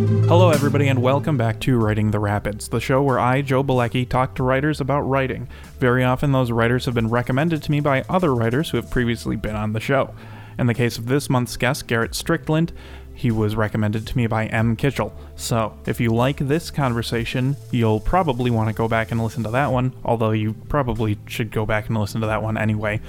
Hello, everybody, and welcome back to Writing the Rapids, the show where I, Joe Balecki, talk to writers about writing. Very often, those writers have been recommended to me by other writers who have previously been on the show. In the case of this month's guest, Garrett Strickland, he was recommended to me by M. Kitchell. So, if you like this conversation, you'll probably want to go back and listen to that one, although you probably should go back and listen to that one anyway.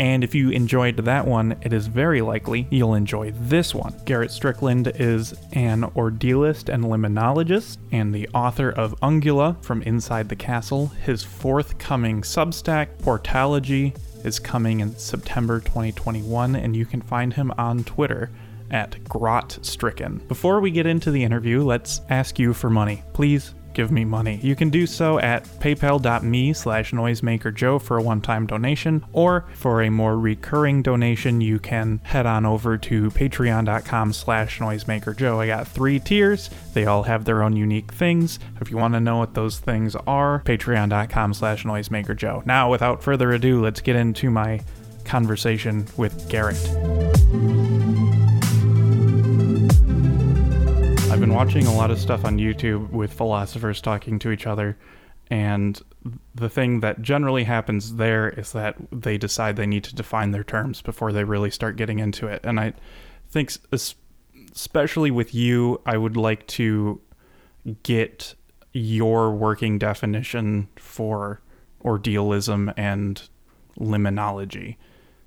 And if you enjoyed that one, it is very likely you'll enjoy this one. Garrett Strickland is an ordealist and liminologist and the author of Ungula from Inside the Castle. His forthcoming Substack, Portalogy, is coming in September 2021, and you can find him on Twitter at Grot Stricken. Before we get into the interview, let's ask you for money. Please give me money. You can do so at paypal.me slash noisemakerjoe for a one-time donation, or for a more recurring donation, you can head on over to patreon.com slash noisemakerjoe. I got three tiers. They all have their own unique things. If you want to know what those things are, patreon.com slash noisemakerjoe. Now, without further ado, let's get into my conversation with Garrett. I've been watching a lot of stuff on YouTube with philosophers talking to each other, and the thing that generally happens there is that they decide they need to define their terms before they really start getting into it. And I think, especially with you, I would like to get your working definition for ordealism and liminology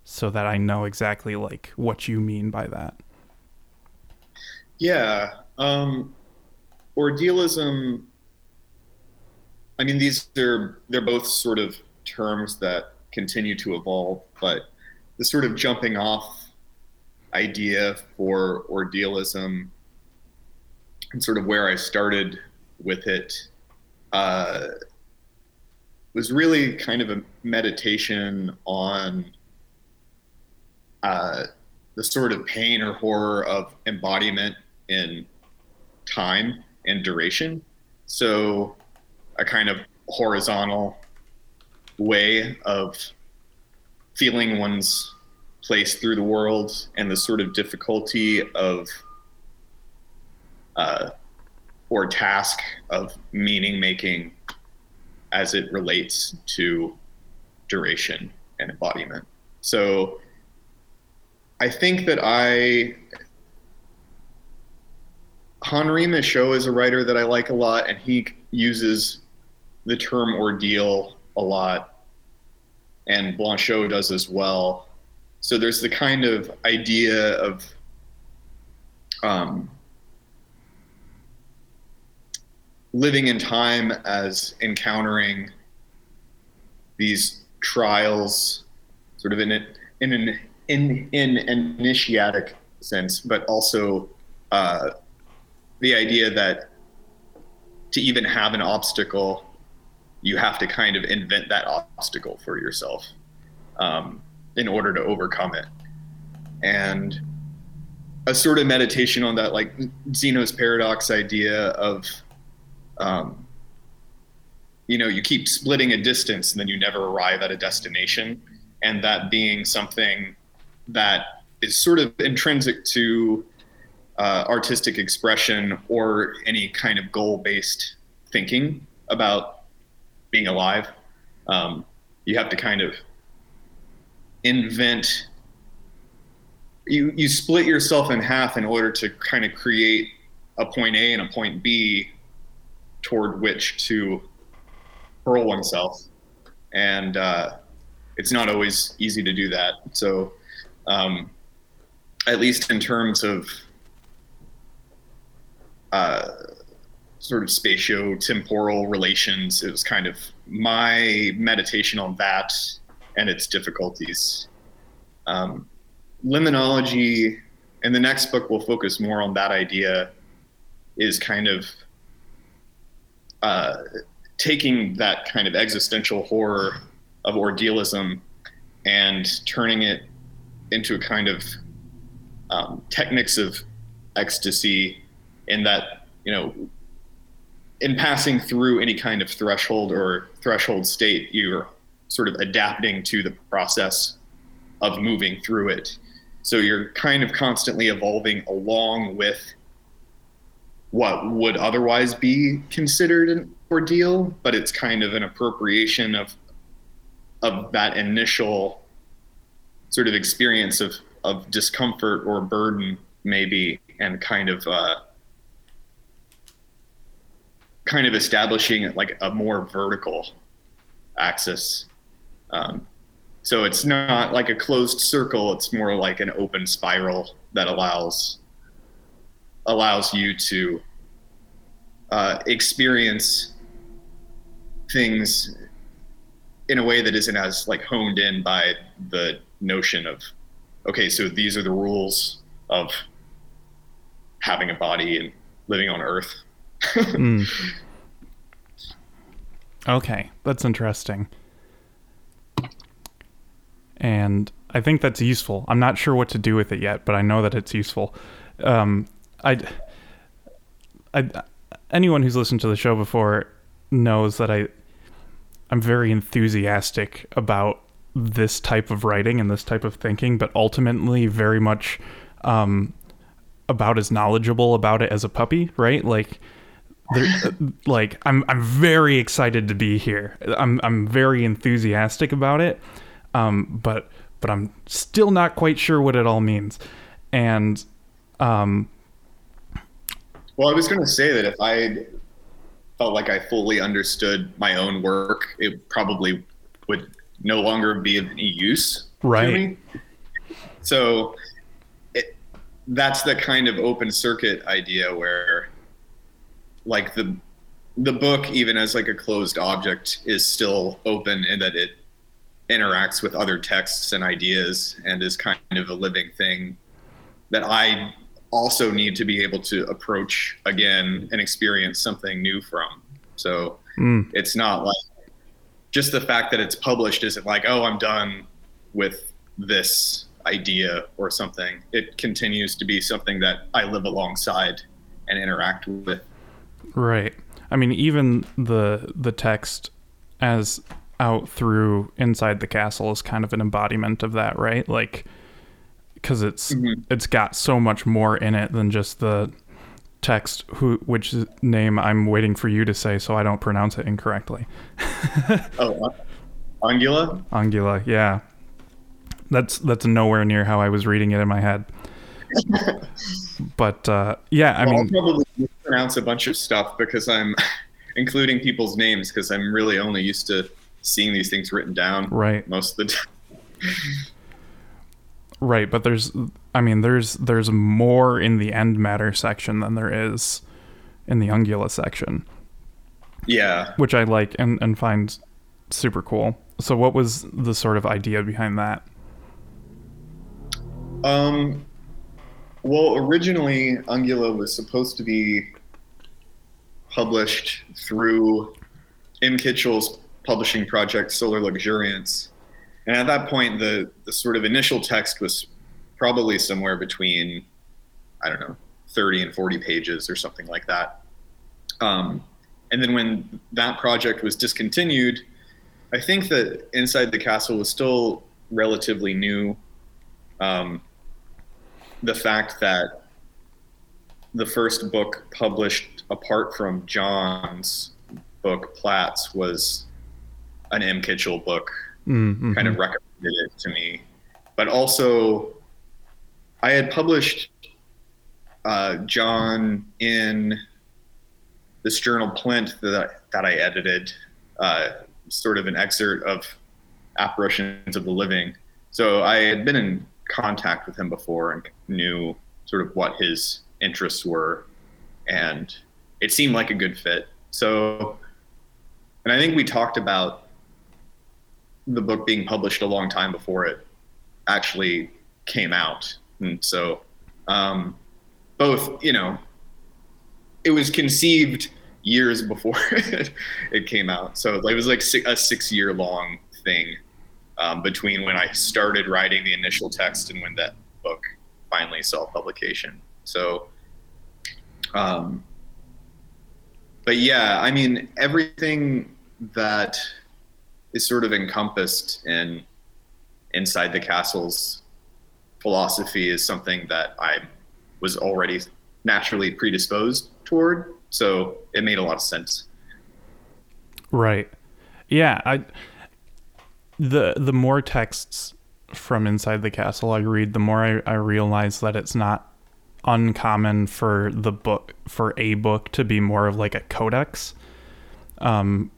so that I know exactly like what you mean by that. Yeah, um, ordealism. I mean, these are they're both sort of terms that continue to evolve, but the sort of jumping off idea for ordealism and sort of where I started with it uh, was really kind of a meditation on uh, the sort of pain or horror of embodiment in time and duration. So, a kind of horizontal way of feeling one's place through the world and the sort of difficulty of uh, or task of meaning making as it relates to duration and embodiment. So I think that I Henri Michaux is a writer that I like a lot, and he uses the term ordeal a lot, and Blanchot does as well. So there's the kind of idea of um, living in time as encountering these trials, sort of in an in an in in an initiatic sense, but also uh, the idea that to even have an obstacle, you have to kind of invent that obstacle for yourself um, in order to overcome it. And a sort of meditation on that, like Zeno's paradox idea of, um, you know, you keep splitting a distance and then you never arrive at a destination. And that being something that is sort of intrinsic to uh, artistic expression or any kind of goal based thinking about being alive. Um, you have to kind of invent. You, you split yourself in half in order to kind of create a point A and a point B toward which to hurl oneself. And uh, it's not always easy to do that. So, um, at least in terms of uh, sort of spatio-temporal relations. It was kind of my meditation on that and its difficulties. Um, liminology, and the next book will focus more on that idea, is kind of uh, taking that kind of existential horror of ordealism and turning it into a kind of um, techniques of ecstasy in that you know in passing through any kind of threshold or threshold state you're sort of adapting to the process of moving through it. So you're kind of constantly evolving along with what would otherwise be considered an ordeal, but it's kind of an appropriation of of that initial sort of experience of of discomfort or burden, maybe, and kind of uh, kind of establishing like a more vertical axis. Um, so it's not like a closed circle; it's more like an open spiral that allows allows you to uh, experience things in a way that isn't as like honed in by the notion of okay so these are the rules of having a body and living on earth mm. okay that's interesting and i think that's useful i'm not sure what to do with it yet but i know that it's useful um, I, I, anyone who's listened to the show before knows that I, I'm very enthusiastic about this type of writing and this type of thinking, but ultimately very much um, about as knowledgeable about it as a puppy, right? Like, like I'm I'm very excited to be here. I'm I'm very enthusiastic about it, um, but but I'm still not quite sure what it all means, and um, well, I was going to say that if I felt like I fully understood my own work, it probably would no longer be of any use right. So it, that's the kind of open circuit idea where, like the the book, even as like a closed object, is still open in that it interacts with other texts and ideas and is kind of a living thing that I also need to be able to approach again and experience something new from. So mm. it's not like just the fact that it's published isn't like, oh, I'm done with this idea or something. It continues to be something that I live alongside and interact with. Right. I mean, even the the text as out through inside the castle is kind of an embodiment of that, right? Like because it's mm-hmm. it's got so much more in it than just the text who which name I'm waiting for you to say so I don't pronounce it incorrectly. oh, Ungula? Ungula, yeah. That's that's nowhere near how I was reading it in my head. but uh, yeah, I well, mean, I'll probably pronounce a bunch of stuff because I'm including people's names because I'm really only used to seeing these things written down. Right. Most of the time. Right, but there's I mean there's there's more in the end matter section than there is in the ungula section. Yeah. Which I like and, and find super cool. So what was the sort of idea behind that? Um well originally Ungula was supposed to be published through M. Kitchell's publishing project Solar Luxuriance and at that point, the, the sort of initial text was probably somewhere between, I don't know, 30 and 40 pages or something like that. Um, and then when that project was discontinued, I think that Inside the Castle was still relatively new. Um, the fact that the first book published apart from John's book, Platts, was an M. Kitchell book mm-hmm. kind of recommended it to me. But also, I had published uh, John in this journal Plinth that I, that I edited, uh, sort of an excerpt of Apparitions of the Living. So I had been in contact with him before and knew sort of what his interests were, and it seemed like a good fit. So, and I think we talked about the book being published a long time before it actually came out. And so, um, both, you know, it was conceived years before it came out. So it was like a six year long thing um, between when I started writing the initial text and when that book finally saw publication. So, um, but yeah, I mean, everything that is sort of encompassed in inside the castle's philosophy is something that I was already naturally predisposed toward. So it made a lot of sense. Right. Yeah, I the the more texts from inside the castle I read, the more I, I realize that it's not uncommon for the book for a book to be more of like a codex. Um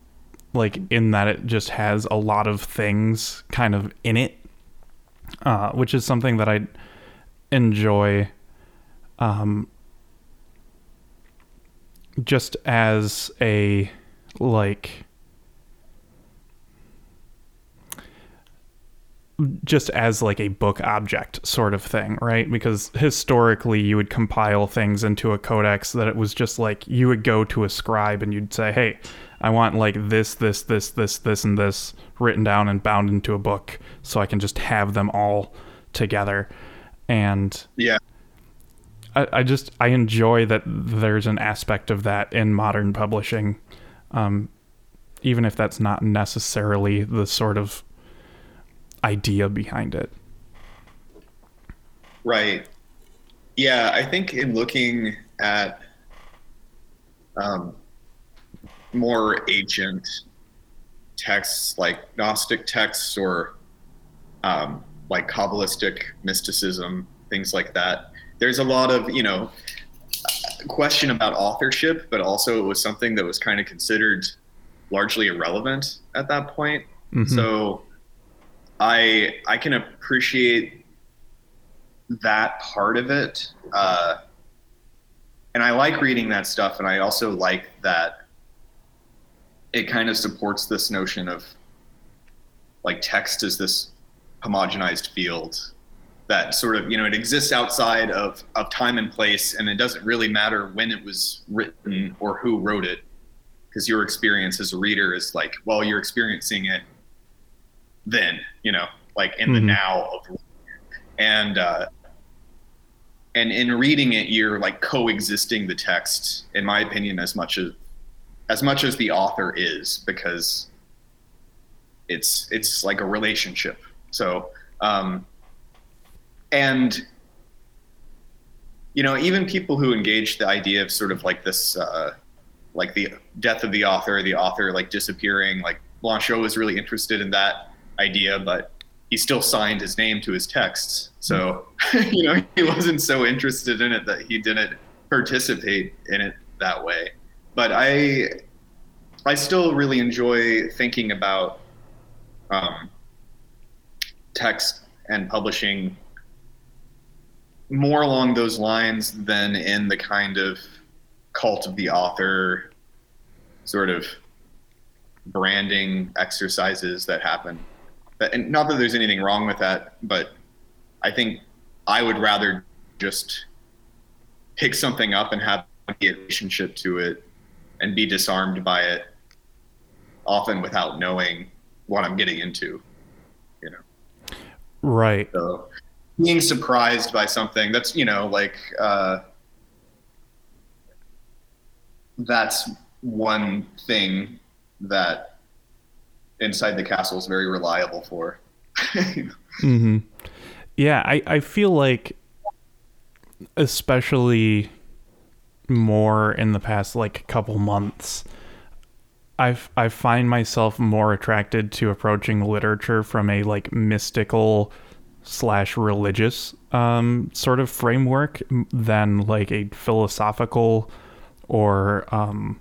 like in that it just has a lot of things kind of in it. Uh, which is something that I enjoy um just as a like just as like a book object sort of thing, right? Because historically you would compile things into a codex that it was just like you would go to a scribe and you'd say, "Hey, I want like this, this, this, this, this and this written down and bound into a book so I can just have them all together." And Yeah. I, I just I enjoy that there's an aspect of that in modern publishing, um, even if that's not necessarily the sort of idea behind it. Right. Yeah, I think in looking at um, more ancient texts like Gnostic texts or um, like Kabbalistic mysticism, things like that, there's a lot of, you know, question about authorship, but also it was something that was kind of considered largely irrelevant at that point. Mhm. So I I can appreciate that part of it, uh, and I like reading that stuff, and I also like that it kind of supports this notion of like text is this homogenized field that sort of you know it exists outside of of time and place, and it doesn't really matter when it was written or who wrote it, because your experience as a reader is like well you're experiencing it then you know like in the Mhm. now of and uh and in reading it you're like coexisting the text in my opinion as much as as much as the author is because it's it's like a relationship so um and you know even people who engage the idea of sort of like this uh like the death of the author the author like disappearing like Blanchot was really interested in that idea, but he still signed his name to his texts. So, you know, he wasn't so interested in it that he didn't participate in it that way. But I, I still really enjoy thinking about um, text and publishing more along those lines than in the kind of cult of the author sort of branding exercises that happen. But, and not that there's anything wrong with that, but I think I would rather just pick something up and have a relationship to it and be disarmed by it, often without knowing what I'm getting into. You know, Right. so being surprised by something that's you know like uh, that's one thing that inside the castle is very reliable for. hmm Yeah, I, I feel like, especially more in the past like couple months, I've I find myself more attracted to approaching literature from a like mystical slash religious um, sort of framework than like a philosophical or um,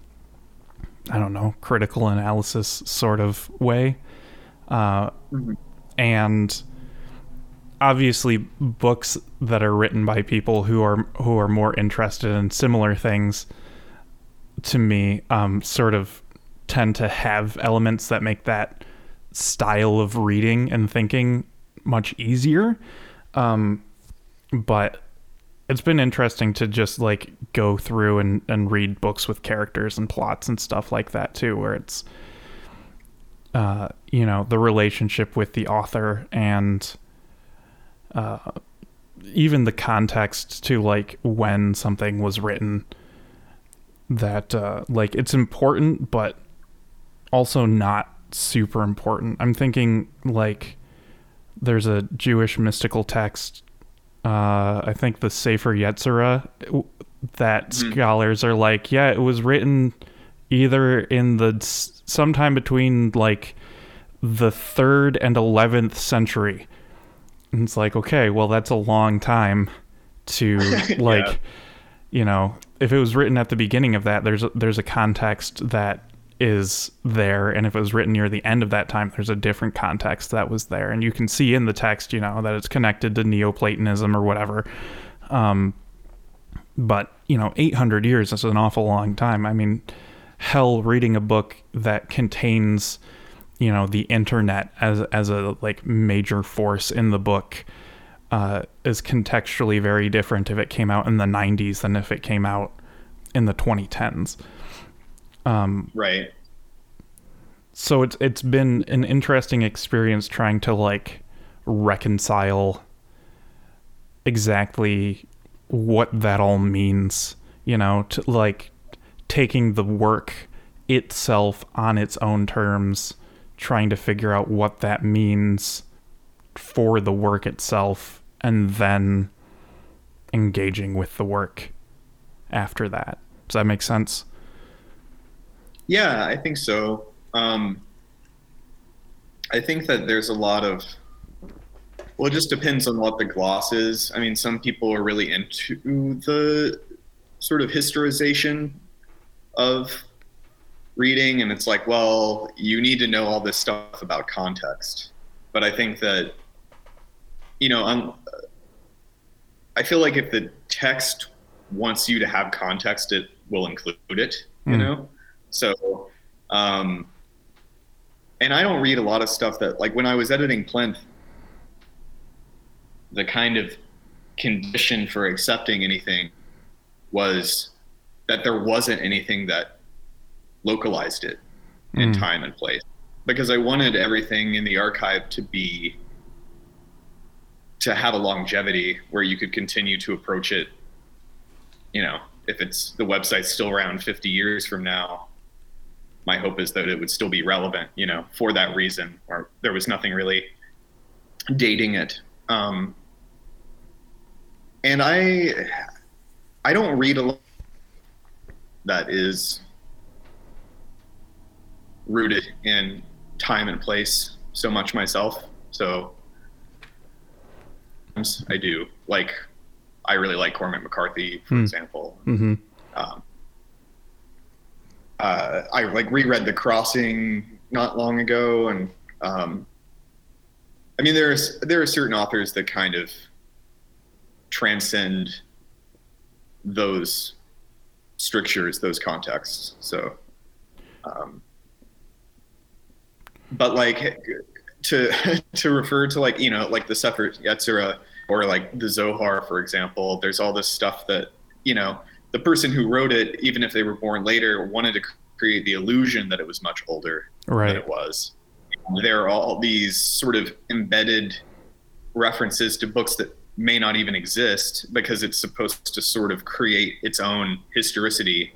I don't know critical analysis sort of way. Uh, and obviously books that are written by people who are who are more interested in similar things to me um, sort of tend to have elements that make that style of reading and thinking much easier um, but it's been interesting to just like go through and, and read books with characters and plots and stuff like that too where it's uh, you know the relationship with the author and uh, even the context to like when something was written that uh, like it's important but also not super important. I'm thinking like there's a jewish mystical text uh, i think the Sefer Yetzirah that scholars are like, yeah, it was written either in the sometime between like the 3rd and 11th century. And it's like, okay, well that's a long time to like you know, if it was written at the beginning of that, there's a, there's a context that is there, and if it was written near the end of that time, there's a different context that was there, and you can see in the text, you know, that it's connected to Neoplatonism or whatever. Um, but you know, 800 years is an awful long time. I mean, hell, reading a book that contains, you know, the internet as as a like major force in the book uh, is contextually very different if it came out in the 90s than if it came out in the 2010s. Um, right. So it's it's been an interesting experience trying to like reconcile exactly what that all means, you know, to like taking the work itself on its own terms, trying to figure out what that means for the work itself and then engaging with the work after that. Does that make sense? Yeah, I think so. Um, I think that there's a lot of. Well, it just depends on what the gloss is. I mean, some people are really into the sort of historization of reading, and it's like, well, you need to know all this stuff about context. But I think that, you know, I'm, I feel like if the text wants you to have context, it will include it, you Mm. know? So, um, and I don't read a lot of stuff that, like, when I was editing Plinth, the kind of condition for accepting anything was that there wasn't anything that localized it in Mm. time and place because I wanted everything in the archive to be to have a longevity where you could continue to approach it you know if it's the website's still around 50 years from now my hope is that it would still be relevant you know for that reason or there was nothing really dating it um, and i i don't read a lot that is rooted in time and place so much myself so i do like i really like cormac mccarthy for Hmm. example Mm-hmm. um, uh, I like reread The Crossing not long ago, and um, I mean there's there are certain authors that kind of transcend those strictures, those contexts. So, um, but like to to refer to like you know like the Sefer Yetzirah or like the Zohar, for example, there's all this stuff that you know the person who wrote it, even if they were born later, wanted to create the illusion that it was much older than it was. There are all these sort of embedded references to books that may not even exist because it's supposed to sort of create its own historicity.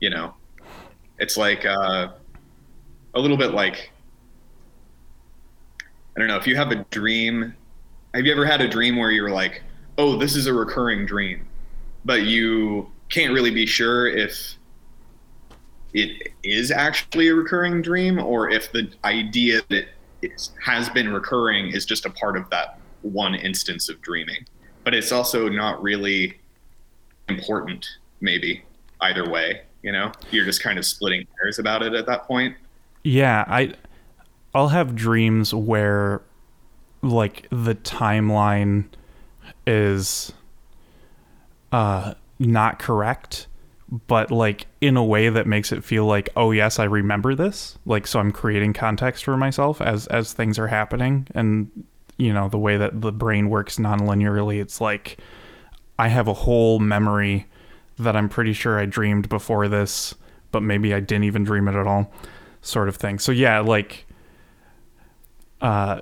You know, it's like uh, a little bit like I don't know if you have a dream. Have you ever had a dream where you're like, "Oh, this is a recurring dream," but you can't really be sure if it is actually a recurring dream or if the idea that it has been recurring is just a part of that one instance of dreaming. But it's also not really important, maybe, either way. You know, you're just kind of splitting hairs about it at that point. Yeah, I I'll have dreams where like the timeline is uh not correct, but like in a way that makes it feel like, oh yes, I remember this. Like so I'm creating context for myself as as things are happening and you know, the way that the brain works non-linearly, it's like I have a whole memory that I'm pretty sure I dreamed before this, but maybe I didn't even dream it at all, sort of thing. So yeah, like, uh,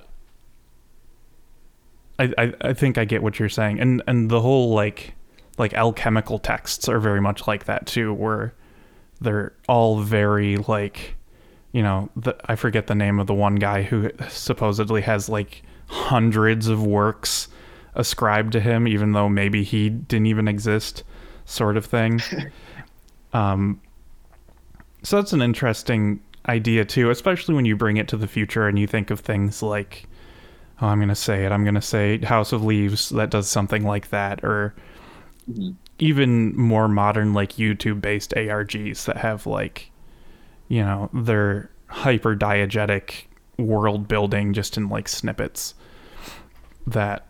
I, I I think I get what you're saying, and and the whole like like alchemical texts are very much like that too, where they're all very like, you know, the, I forget the name of the one guy who supposedly has like hundreds of works ascribed to him, even though maybe he didn't even exist. sort of thing. um, so that's an interesting idea too, especially when you bring it to the future and you think of things like, oh, I'm going to say it. I'm going to say House of Leaves that does something like that, or Mhm. even more modern, like YouTube based ARGs that have like, you know, their hyper diegetic world building just in like snippets. That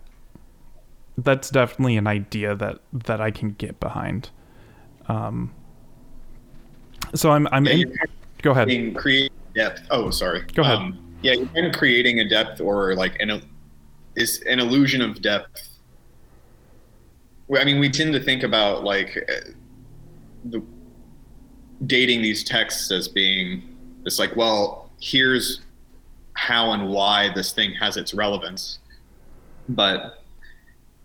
that's definitely an idea that that I can get behind. Um, so I'm I'm Yeah, in, go ahead. creating, creating depth. Oh, sorry. Go ahead. Um, yeah, you're kind of creating a depth or like an is an illusion of depth. I mean, we tend to think about like uh, the dating these texts as being it's like, well, here's how and why this thing has its relevance, but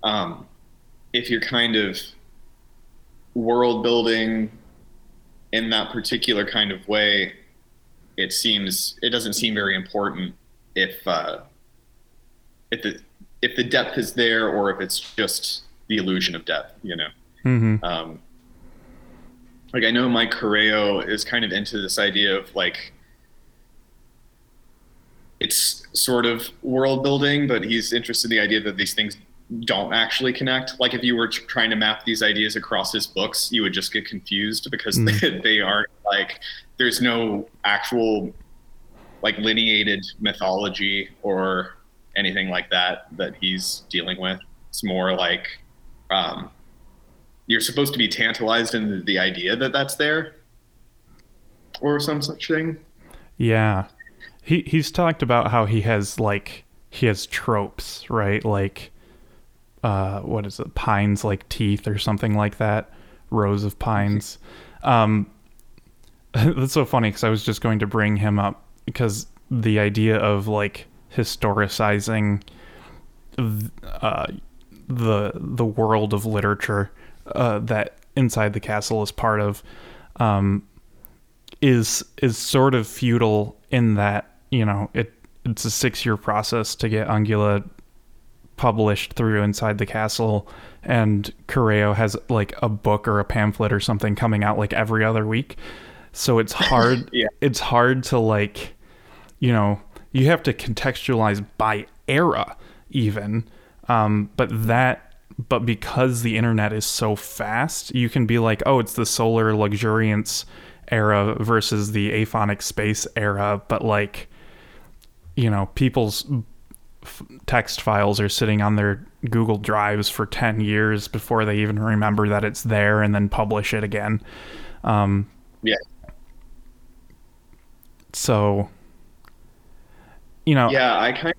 um, if you're kind of world building in that particular kind of way, it seems it doesn't seem very important if uh, if the if the depth is there or if it's just the illusion of depth, you know. hmm Um, like I know Mike Corrao is kind of into this idea of like it's sort of world building, but he's interested in the idea that these things don't actually connect. Like if you were trying to map these ideas across his books, you would just get confused because Mm. they, they aren't like there's no actual like lineated mythology or anything like that that he's dealing with. It's more like um, you're supposed to be tantalized in the, idea that that's there or some such thing. Yeah. He he's talked about how he has like he has tropes, right? Like uh what is it? Pines like teeth or something like that. Rows of pines. Um that's so funny cuz I was just going to bring him up because the idea of like historicizing uh the the world of literature uh that inside the castle is part of um is is sort of futile in that you know it it's a six year process to get Ungula published through inside the castle and Corrao has like a book or a pamphlet or something coming out like every other week so it's hard Yeah. it's hard to like you know you have to contextualize by era even um but that but because the internet is so fast you can be like oh it's the solar luxuriance era versus the aphonic space era but like you know people's f- text files are sitting on their google drives for 10 years before they even remember that it's there and then publish it again um Yeah. so you know Yeah, I kind of.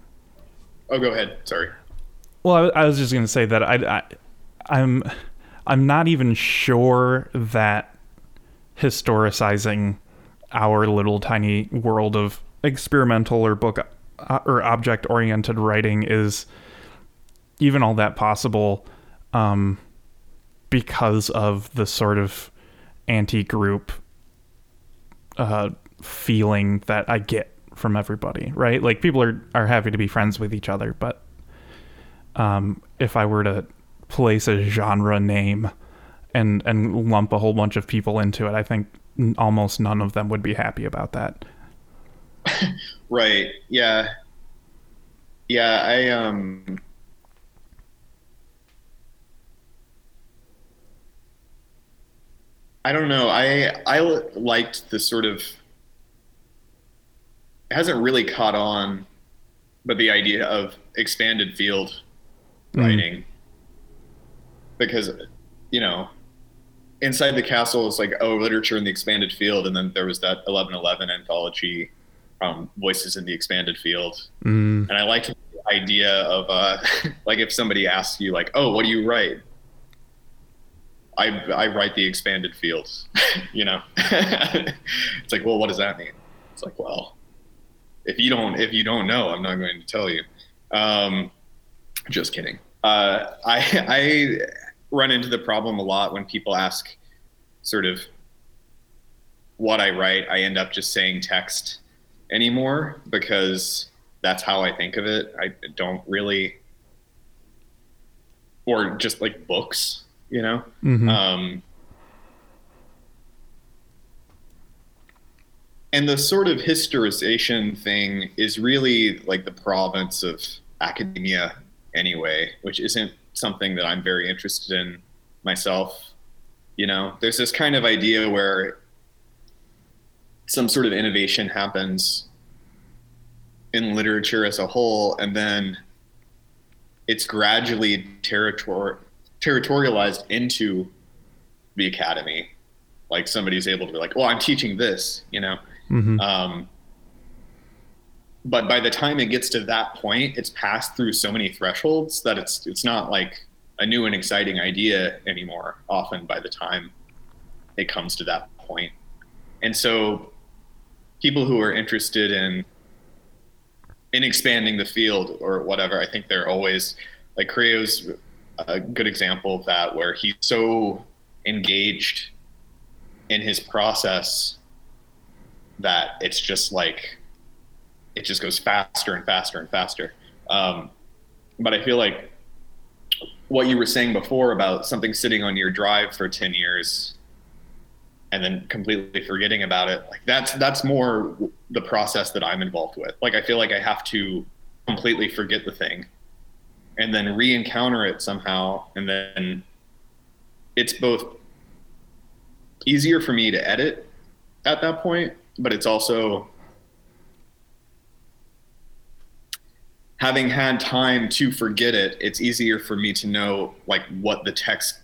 Oh, go ahead. Sorry. Well, I, I was just going to say that I, I, I'm, I'm not even sure that historicizing our little tiny world of experimental or book uh, or object oriented writing is even all that possible, um, because of the sort of anti-group uh, feeling that I get from everybody, right? Like people are are happy to be friends with each other, but um, if I were to place a genre name and and lump a whole bunch of people into it, I think almost none of them would be happy about that. Right. Yeah. Yeah. I um. I don't know. I I liked the sort of. It hasn't really caught on, but the idea of expanded field Mm. writing, because, you know, inside the castle is like oh literature in the expanded field, and then there was that eleven eleven anthology, um, voices in the expanded field, Mm, and I liked the idea of uh, like if somebody asks you like, "Oh, what do you write?" I I write the expanded fields. you know, it's like, well, what does that mean? It's like, well, if you don't if you don't know, I'm not going to tell you. Um, just kidding. Uh, I I run into the problem a lot when people ask, sort of, what I write. I end up just saying text anymore because that's how I think of it. I don't really, or just like books. you know. Mhm. Um, and the sort of historization thing is really like the province of academia anyway, which isn't something that I'm very interested in myself. You know, there's this kind of idea where some sort of innovation happens in literature as a whole, and then it's gradually territor- territorialized into the academy. Like somebody's able to be like, well, I'm teaching this, you know? Mhm. Um, but by the time it gets to that point, it's passed through so many thresholds that it's it's not like a new and exciting idea anymore. Often by the time it comes to that point, and so people who are interested in in expanding the field or whatever, I think they're always like Corrao's a good example of that, where he's so engaged in his process that it's just like it just goes faster and faster and faster. Um, but I feel like what you were saying before about something sitting on your drive for 10 years and then completely forgetting about it like that's that's more the process that i'm involved with like i feel like i have to completely forget the thing and then re-encounter it somehow and then it's both easier for me to edit at that point but it's also having had time to forget it it's easier for me to know like what the text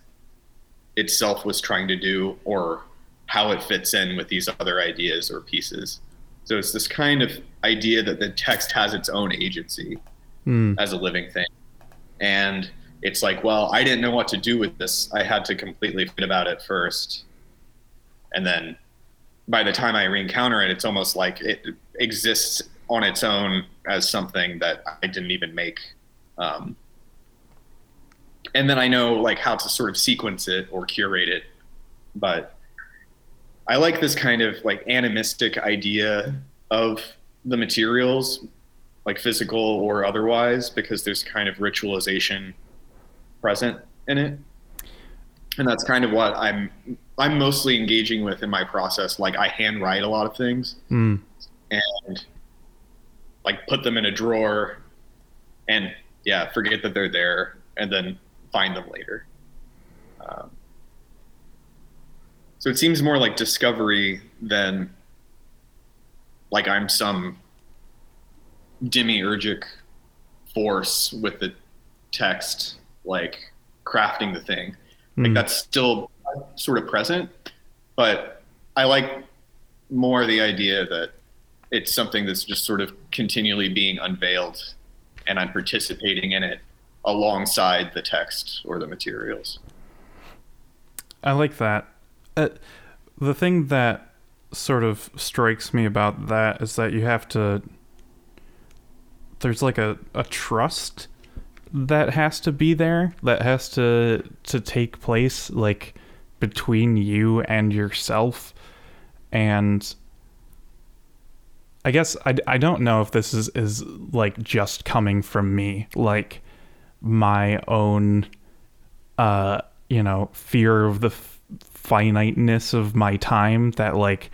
itself was trying to do or how it fits in with these other ideas or pieces. So it's this kind of idea that the text has its own agency Mm. as a living thing. And it's like well i didn't know what to do with this. I had to completely forget about it first. And then by the time i re-encounter it it's almost like it exists on its own as something that i didn't even make um, and then i know like how to sort of sequence it or curate it but i like this kind of like animistic idea of the materials like physical or otherwise because there's kind of ritualization present in it. And that's kind of what i'm i'm mostly engaging with in my process. Like i handwrite a lot of things. Mm. and like put them in a drawer and yeah forget that they're there and then find them later um, so it seems more like discovery than like i'm some demiurgic force with the text like crafting the thing like Mm. that's still sort of present but i like more the idea that it's something that's just sort of continually being unveiled and i'm participating in it alongside the text or the materials I like that. Uh, the thing that sort of strikes me about that is that you have to. There's like a, a trust that has to be there, that has to to take place like between you and yourself, and I guess I, I don't know if this is is like just coming from me, like my own uh you know fear of the f- finiteness of my time that like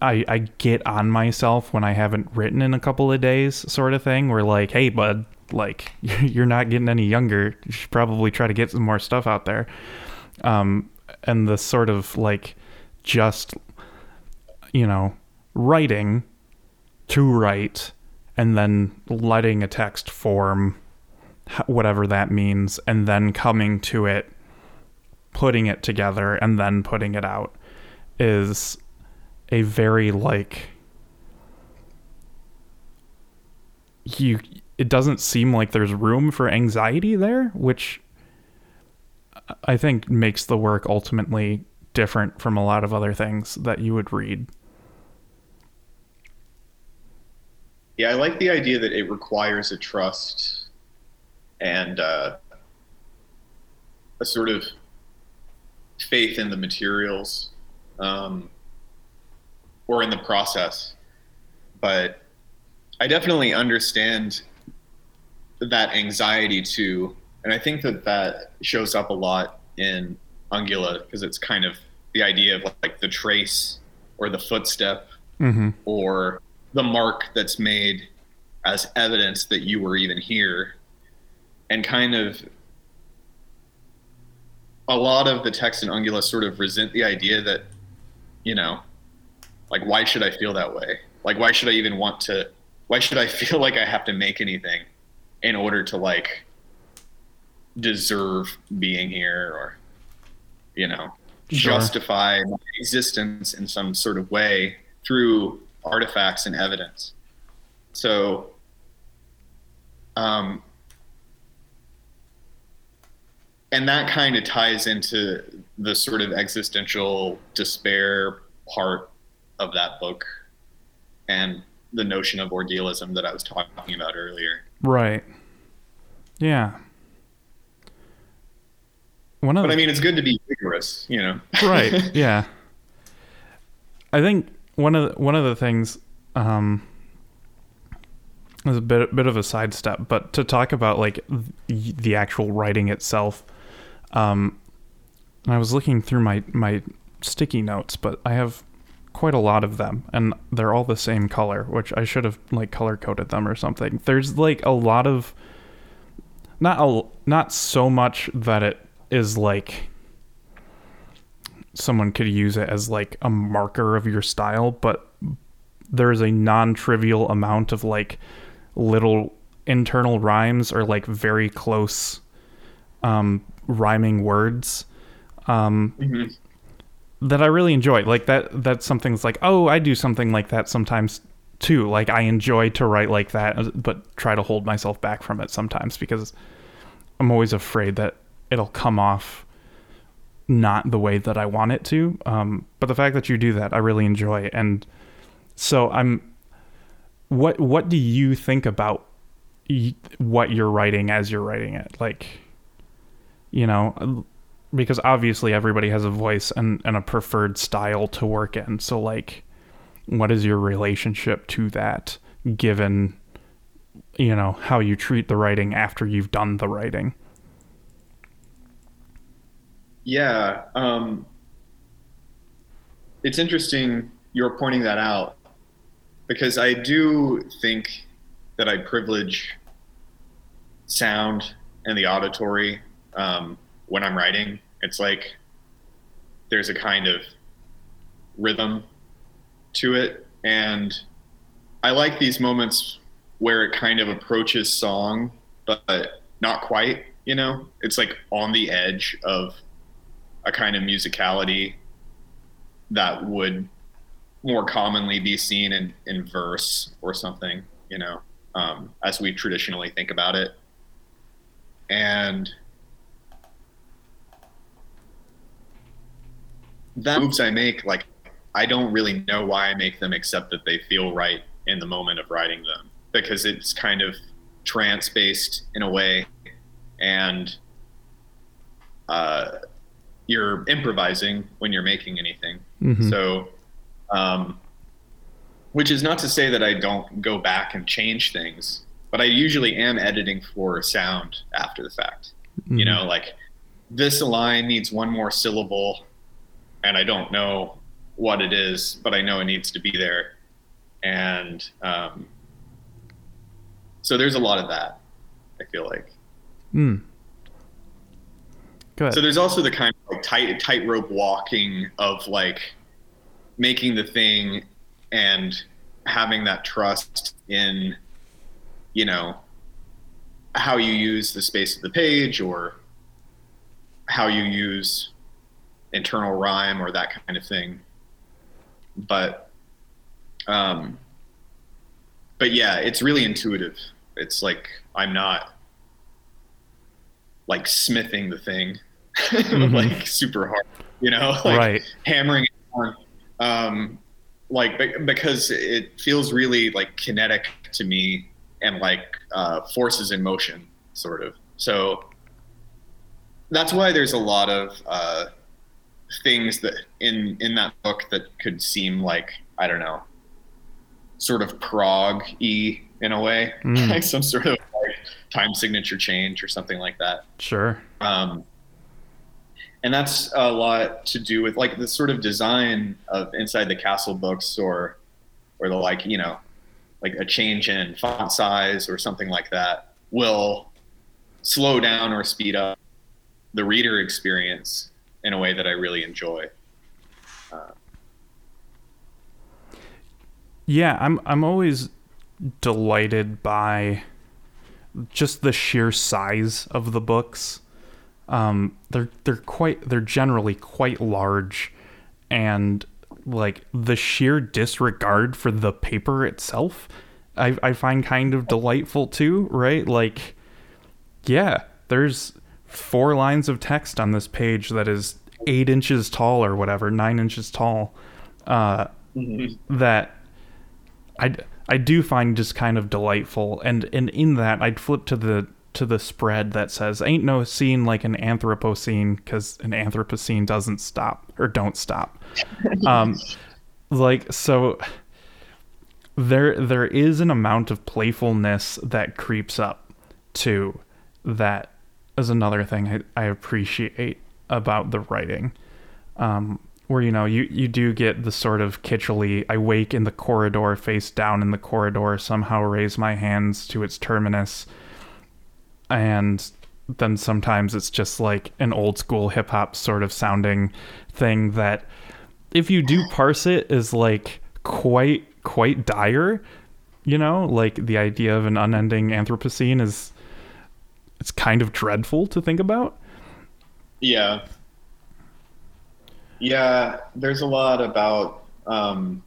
I I get on myself when I haven't written in a couple of days sort of thing where like hey bud like you're not getting any younger. You should probably try to get some more stuff out there. Um and the sort of like just you know writing to write and then letting a text form whatever that means and then coming to it putting it together and then putting it out is a very like you it doesn't seem like there's room for anxiety there which uh, i think makes the work ultimately different from a lot of other things that you would read yeah i like the idea that it requires a trust and uh, a sort of faith in the materials um, or in the process but i definitely understand that anxiety too and i think that that shows up a lot in Ungula because it's kind of the idea of like the trace or the footstep Mm-hmm. or the mark that's made as evidence that you were even here and kind of a lot of the text in ungula sort of resent the idea that you know like why should i feel that way like why should i even want to why should i feel like i have to make anything in order to like deserve being here or you know Sure. justify my existence in some sort of way through artifacts and evidence. So, um, and that kind of ties into the sort of existential despair part of that book and the notion of ordealism that I was talking about earlier. Right. Yeah. One of But I mean, it's good to be vigorous, you know? right yeah i think one of the, one of the things um is a bit bit of a sidestep but to talk about like the, actual writing itself um i was looking through my my sticky notes but i have quite a lot of them and they're all the same color which i should have like color coded them or something. There's like a lot of not a not so much that it is like someone could use it as like a marker of your style, but there is a non-trivial amount of like little internal rhymes or like very close um, rhyming words um, Mhm. that I really enjoy. Like that that's something that's like, oh, I do something like that sometimes too. Like I enjoy to write like that, but try to hold myself back from it sometimes because I'm always afraid that it'll come off not the way that I want it to. Um, but the fact that you do that, I really enjoy. And so I'm. What What do you think about y- what you're writing as you're writing it? Like, you know, because obviously everybody has a voice and, and a preferred style to work in. So like, what is your relationship to that, given, you know, how you treat the writing after you've done the writing? Yeah. Um, it's interesting you're pointing that out because I do think that I privilege sound and the auditory um, when I'm writing. It's like there's a kind of rhythm to it. And I like these moments where it kind of approaches song, but not quite, you know? It's like on the edge of a kind of musicality that would more commonly be seen in, in verse or something, you know, um, as we traditionally think about it. And the moves I make, like, I don't really know why I make them except that they feel right in the moment of writing them because it's kind of trance based in a way. And, uh, you're improvising when you're making anything. Mhm. So, um, which is not to say that I don't go back and change things, but I usually am editing for sound after the fact. You Mhm. know, like this line needs one more syllable, and I don't know what it is, but I know it needs to be there. And um, so there's a lot of that, I feel like. Mm. So there's also the kind of like tight tightrope walking of like making the thing and having that trust in, you know, how you use the space of the page or how you use internal rhyme or that kind of thing. But, um, but yeah, it's really intuitive. It's like I'm not like smithing the thing Mhm. like super hard, you know, like right. hammering it on. Um, like because it feels really like kinetic to me and like uh, forces in motion, sort of. So that's why there's a lot of uh, things that in in that book that could seem like I don't know, sort of prog e in a way, Mm. like some sort of like time signature change or something like that Sure. um, and that's a lot to do with like the sort of design of inside the castle books or or the like you know like a change in font size or something like that will slow down or speed up the reader experience in a way that I really enjoy. Uh, yeah, I'm I'm always delighted by just the sheer size of the books. Um, they're they're quite they're generally quite large, and like the sheer disregard for the paper itself, I I find kind of delightful too. Right, like yeah, there's four lines of text on this page that is eight inches tall or whatever, nine inches tall. Uh, mm-hmm. That I I do find just kind of delightful, and and in that I'd flip to the to the spread that says ain't no scene like an anthropocene because an anthropocene doesn't stop or don't stop. Um like so there there is an amount of playfulness that creeps up to that is another thing I, I appreciate about the writing. Um, where you know you you do get the sort of kitschily I wake in the corridor face down in the corridor somehow raise my hands to its terminus and then sometimes it's just like an old school hip hop sort of sounding thing that if you do parse it is like quite quite dire you know like the idea of an unending anthropocene is it's kind of dreadful to think about. Yeah. Yeah, there's a lot about um,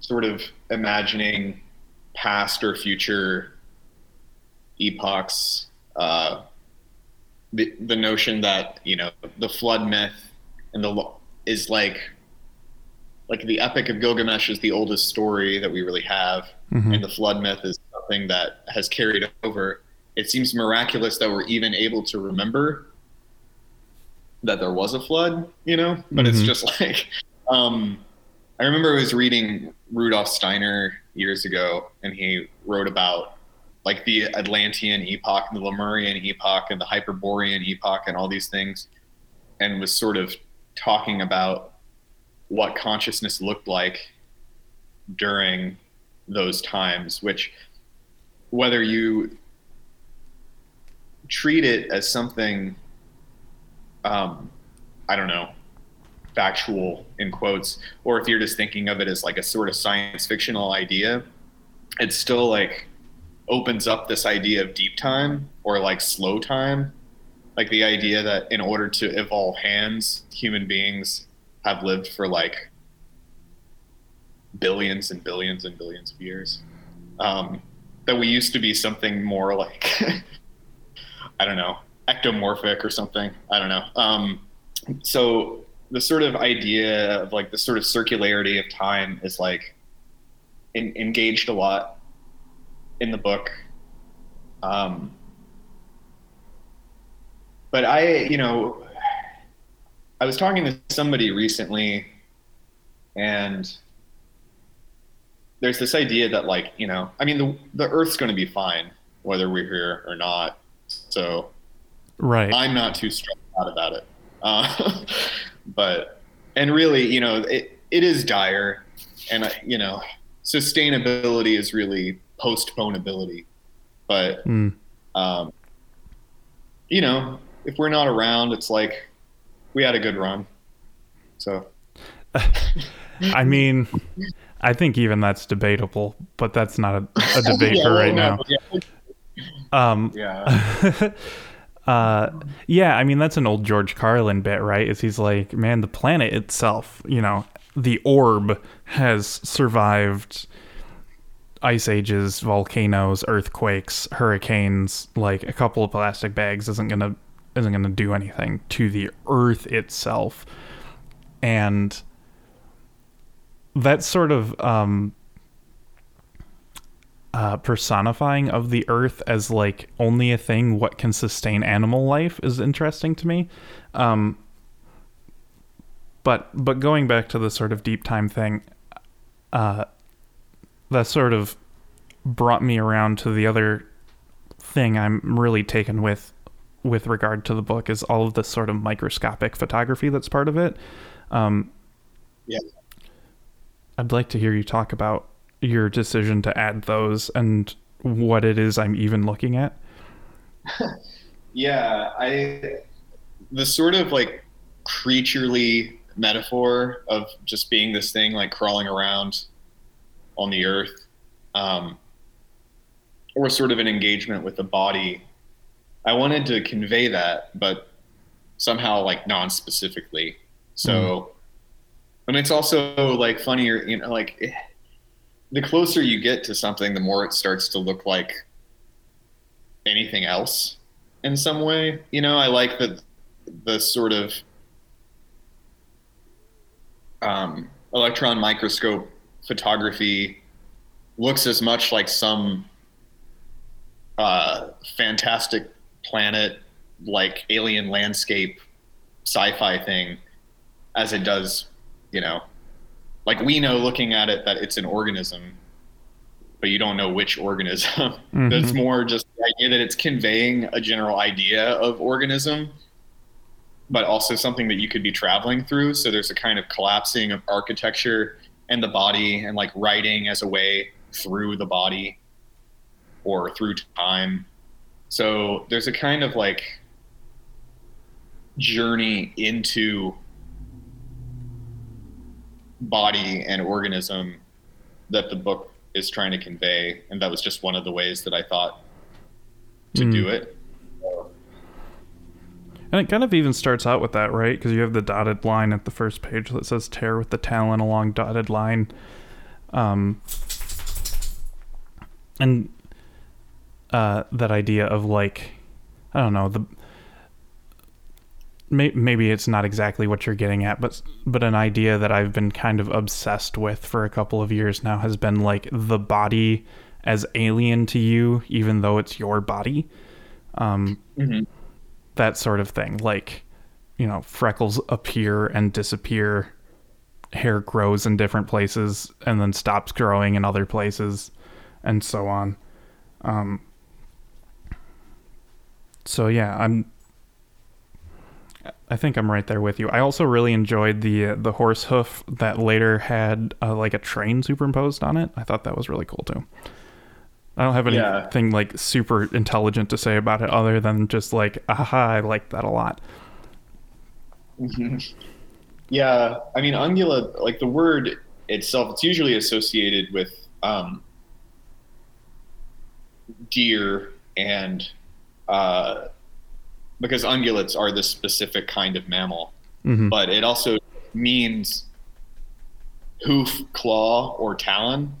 sort of imagining past or future epochs. Uh, the the notion that you know the flood myth and the is like like the epic of Gilgamesh is the oldest story that we really have, mm-hmm. and the flood myth is something that has carried over it seems miraculous that we're even able to remember that there was a flood, you know? But mm-hmm. it's just like, um, I remember I was reading Rudolf Steiner years ago, and he wrote about like the Atlantean epoch and the Lemurian epoch and the Hyperborean epoch and all these things, and was sort of talking about what consciousness looked like during those times, which whether you treat it as something, um, I don't know, factual in quotes, or if you're just thinking of it as like a sort of science fictional idea, it's still like opens up this idea of deep time or like slow time. Like the idea that in order to evolve hands, human beings have lived for like billions and billions and billions of years. Um, that we used to be something more like I don't know, ectomorphic or something. I don't know. Um, so the sort of idea of like the sort of circularity of time is like in, engaged a lot in the book. Um, but I, you know, I was talking to somebody recently and there's this idea that like, you know, I mean, the, the earth's going to be fine whether we're here or not. So right, I'm not too stressed out about it. Uh, but and really, you know, it it is dire, and you know, sustainability is really postponability. But mm. um, you know, if we're not around, it's like we had a good run. So. I mean, I think even that's debatable, but that's not a, a debate yeah, for right now. Yeah. Um, yeah. uh, yeah, I mean that's an old George Carlin bit, right? Is he's like, man, the planet itself, you know, the orb has survived ice ages, volcanoes, earthquakes, hurricanes. Like a couple of plastic bags isn't gonna isn't gonna do anything to the Earth itself, and that sort of um, uh, personifying of the earth as like only a thing what can sustain animal life is interesting to me um, but but going back to the sort of deep time thing uh, that sort of brought me around to the other thing i'm really taken with with regard to the book is all of this sort of microscopic photography that's part of it. Um, yeah. I'd like to hear you talk about your decision to add those and what it is I'm even looking at. yeah, I the sort of like creaturely metaphor of just being this thing like crawling around on the earth um, or sort of an engagement with the body. I wanted to convey that but somehow like non-specifically. So mm. and it's also like funnier you know like the closer you get to something the more it starts to look like anything else in some way. You know i like the the sort of um, electron microscope photography looks as much like some uh, fantastic planet, like alien landscape sci-fi thing, as it does, you know, like we know looking at it that it's an organism, but you don't know which organism. That's more just the idea that it's conveying a general idea of organism but also something that you could be traveling through. So there's a kind of collapsing of architecture and the body and like writing as a way through the body or through time. So there's a kind of like journey into body and organism that the book is trying to convey. And that was just one of the ways that I thought to mm. do it. And it kind of even starts out with that, right? Because you have the dotted line at the first page that says tear with the talon along dotted line. Um, and uh, that idea of like, I don't know, the may, maybe it's not exactly what you're getting at, but but an idea that I've been kind of obsessed with for a couple of years now has been like the body as alien to you, even though it's your body. Um, mm-hmm that sort of thing. Like, you know, freckles appear and disappear, hair grows in different places and then stops growing in other places, and so on. Um, so yeah, I'm. I think I'm right there with you. I also really enjoyed the uh, the horse hoof that later had uh, like a train superimposed on it. I thought that was really cool too. I don't have anything yeah. like super intelligent to say about it other than just like, aha, I like that a lot. Mm-hmm. Yeah, I mean, ungulate, like the word itself, it's usually associated with um, deer and uh, because ungulates are this specific kind of mammal, mm-hmm. but it also means hoof, claw, or talon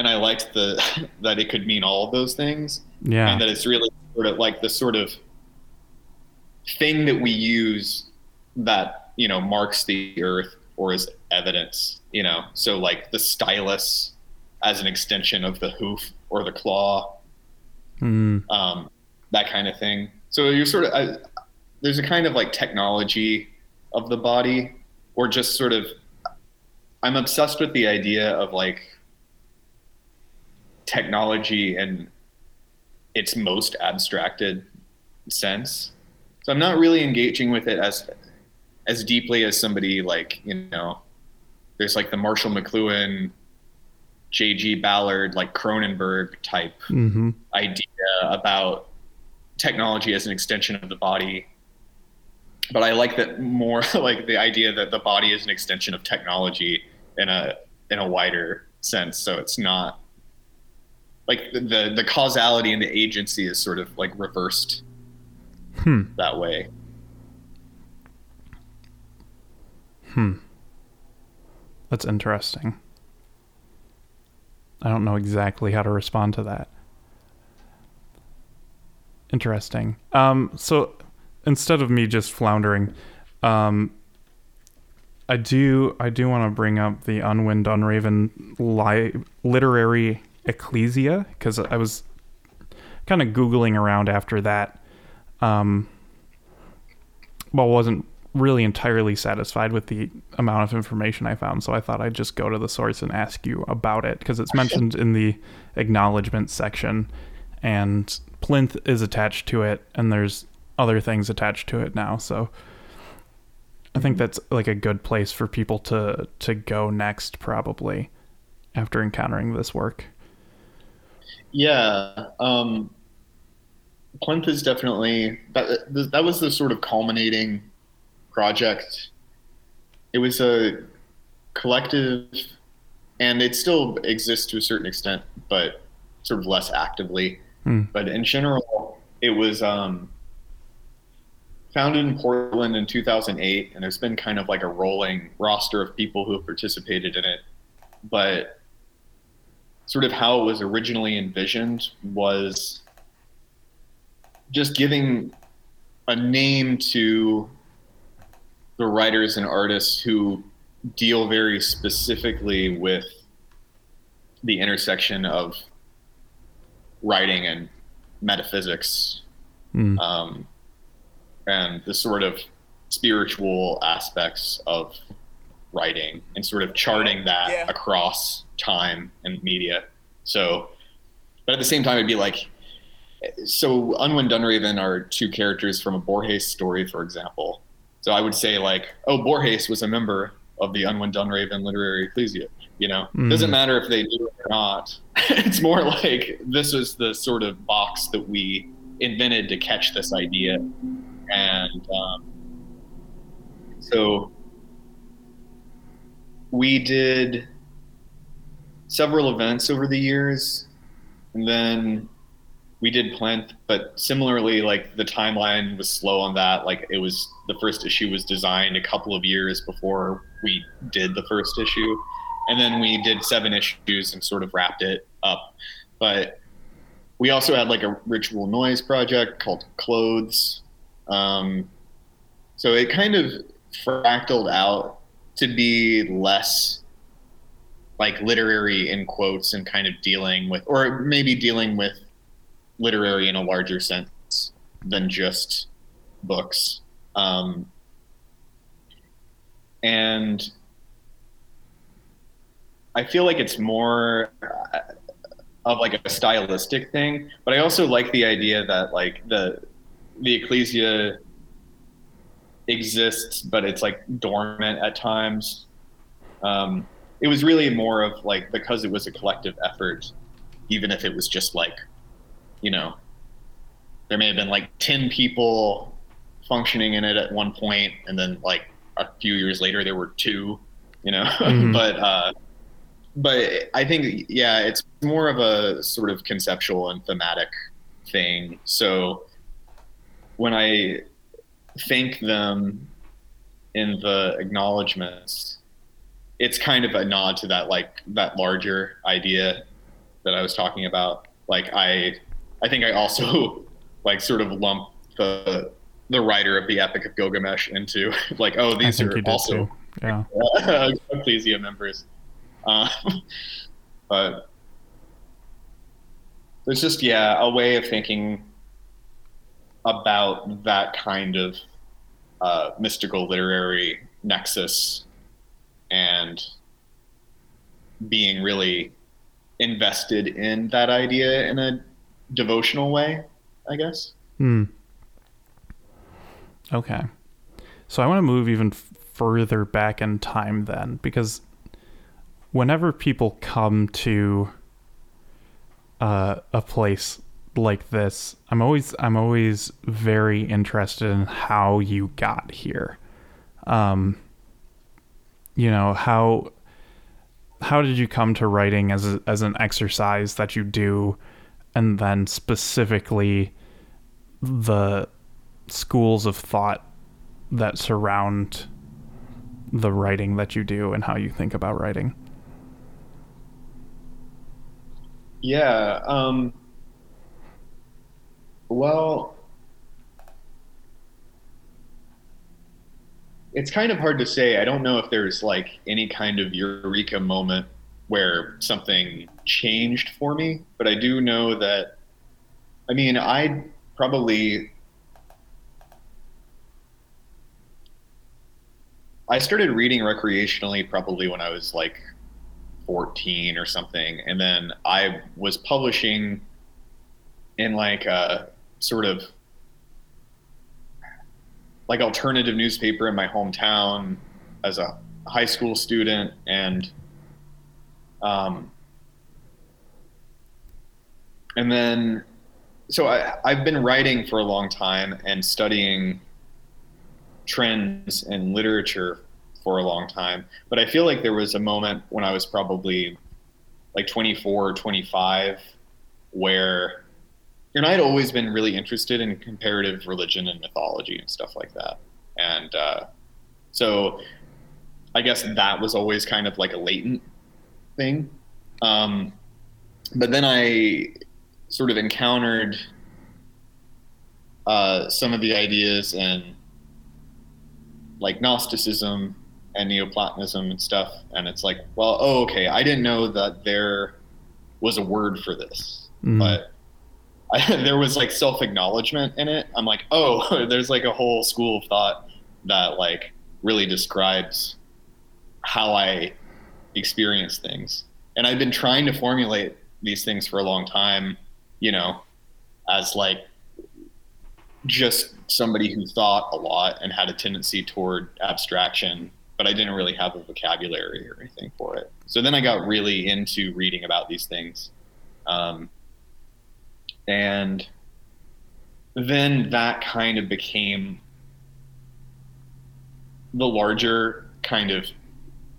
and I liked the that it could mean all of those things. Yeah, and that it's really sort of like the sort of thing that we use that you know marks the earth or is evidence. You know, so like the stylus as an extension of the hoof or the claw, mm. um, that kind of thing. So you're sort of I, there's a kind of like technology of the body, or just sort of. I'm obsessed with the idea of like technology in its most abstracted sense. So I'm not really engaging with it as as deeply as somebody like you know. There's like the Marshall McLuhan, J.G. Ballard, like Cronenberg type mm-hmm. idea about technology as an extension of the body. But I like that more like the idea that the body is an extension of technology in a in a wider sense. So it's not like the the causality and the agency is sort of like reversed hmm. that way. Hmm. That's interesting. I don't know exactly how to respond to that. Interesting. Um, so instead of me just floundering, um, I do I do want to bring up the Unwin Dunraven li- literary Ecclesia because I was kind of googling around after that. Um, well, wasn't really entirely satisfied with the amount of information I found, so I thought I'd just go to the source and ask you about it because it's mentioned in the acknowledgement section, and Plinth is attached to it, and there's other things attached to it now. So I think that's like a good place for people to to go next probably after encountering this work. Yeah, um, Plinth is definitely that. That was the sort of culminating project. It was a collective, and it still exists to a certain extent, but sort of less actively. Hmm. But in general, it was um, founded in Portland in 2008, and there's been kind of like a rolling roster of people who have participated in it. But sort of how it was originally envisioned was just giving a name to the writers and artists who deal very specifically with the intersection of writing and metaphysics Mm. um, and the sort of spiritual aspects of writing and sort of charting that Yeah. across time and media. So, but at the same time, it'd be like, so Unwin Dunraven are two characters from a Borges story, for example. So I would say like, oh, Borges was a member of the Unwin Dunraven Literary Ecclesia. You know, Mm. doesn't matter if they do it or not. it's more like this is the sort of box that we invented to catch this idea, and um, so we did several events over the years, and then we did Plinth, but similarly, like the timeline was slow on that. Like it was the first issue was designed a couple of years before we did the first issue, and then we did seven issues and sort of wrapped it up. But we also had like a ritual noise project called Clothes. Um, so it kind of fractaled out to be less like literary in quotes and kind of dealing with, or maybe dealing with literary in a larger sense than just books. Um, and I feel like it's more of like a stylistic thing, but I also like the idea that like the the ecclesia exists, but it's like dormant at times. Um, it was really more of like because it was a collective effort, even if it was just like, you know, there may have been like ten people functioning in it at one point, and then like a few years later there were two, you know. Mhm. but uh, but I think yeah, it's more of a sort of conceptual and thematic thing. So when I thank them in the acknowledgments, it's kind of a nod to that like that larger idea that I was talking about. Like I I think I also like sort of lump the the writer of the Epic of Gilgamesh into like oh these are also too. Yeah. Ecclesia members. Um, but it's just, yeah, a way of thinking about that kind of uh, mystical literary nexus and being really invested in that idea in a devotional way, I guess. Hmm. Okay. So I want to move even further back in time then, because whenever people come to uh, a place like this, I'm always I'm always very interested in how you got here. Um, you know how how did you come to writing as a, as an exercise that you do, and then specifically the schools of thought that surround the writing that you do and how you think about writing. Yeah. Um, well, it's kind of hard to say. I don't know if there's like any kind of eureka moment where something changed for me, but I do know that. I mean, I probably. I started reading recreationally probably when I was like 14 or something and then i was publishing in like a sort of like alternative newspaper in my hometown as a high school student and um and then so I, I've been writing for a long time and studying trends in literature for a long time. But I feel like there was a moment when I was probably like 24 or 25 where and I'd always been really interested in comparative religion and mythology and stuff like that. And uh, so I guess that was always kind of like a latent thing. Um, but then I sort of encountered uh, some of the ideas and like Gnosticism and Neoplatonism and stuff, and it's like, well, oh, okay, I didn't know that there was a word for this, mm. but I, there was like self acknowledgement in it. I'm like, oh, there's like a whole school of thought that like really describes how I experience things, and I've been trying to formulate these things for a long time you know, as like just somebody who thought a lot and had a tendency toward abstraction, but I didn't really have a vocabulary or anything for it. So then I got really into reading about these things. Um, and then that kind of became the larger kind of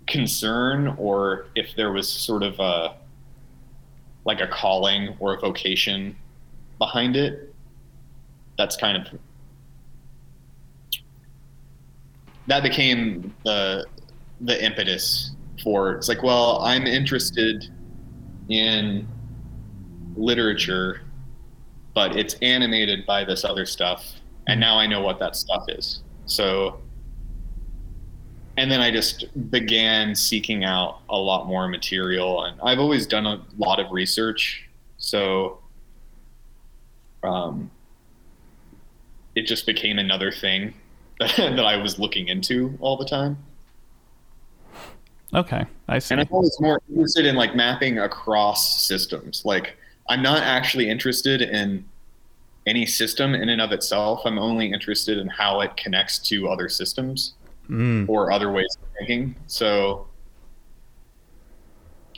concern, or if there was sort of a like a calling or a vocation behind it that's kind of that became the the impetus for it's like well i'm interested in literature but it's animated by this other stuff and now i know what that stuff is so and then I just began seeking out a lot more material. And I've always done a lot of research, so um, it just became another thing that, that I was looking into all the time. Okay, I see. And I'm always more interested in like mapping across systems. Like I'm not actually interested in any system in and of itself. I'm only interested in how it connects to other systems mm. or other ways of thinking. So,